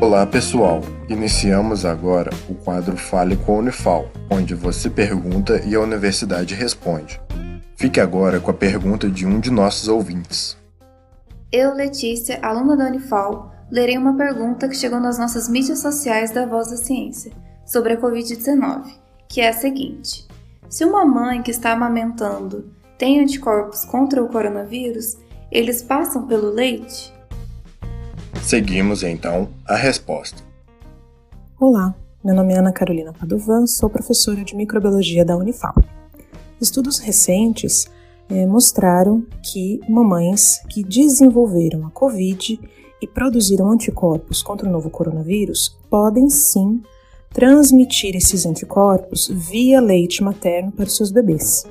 Olá pessoal, iniciamos agora o quadro Fale com a Unifal, onde você pergunta e a universidade responde. Fique agora com a pergunta de um de nossos ouvintes. Eu, Letícia, aluna da Unifal, lerei uma pergunta que chegou nas nossas mídias sociais da Voz da Ciência sobre a Covid-19, que é a seguinte: Se uma mãe que está amamentando tem anticorpos contra o coronavírus, eles passam pelo leite? Seguimos então a resposta. Olá, meu nome é Ana Carolina Padovan, sou professora de microbiologia da Unifal. Estudos recentes eh, mostraram que mamães que desenvolveram a Covid e produziram anticorpos contra o novo coronavírus podem sim transmitir esses anticorpos via leite materno para seus bebês.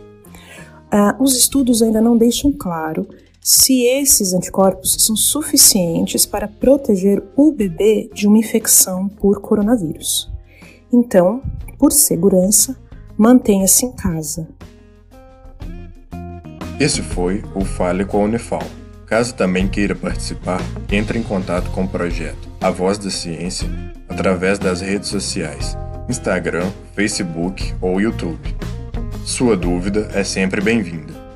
Ah, os estudos ainda não deixam claro se esses anticorpos são suficientes para proteger o bebê de uma infecção por coronavírus. Então, por segurança, mantenha-se em casa. Esse foi o Fale com a Unifal. Caso também queira participar, entre em contato com o projeto A Voz da Ciência através das redes sociais, Instagram, Facebook ou YouTube. Sua dúvida é sempre bem-vinda.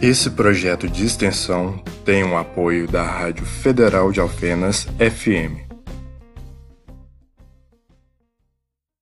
Esse projeto de extensão tem o apoio da Rádio Federal de Alfenas FM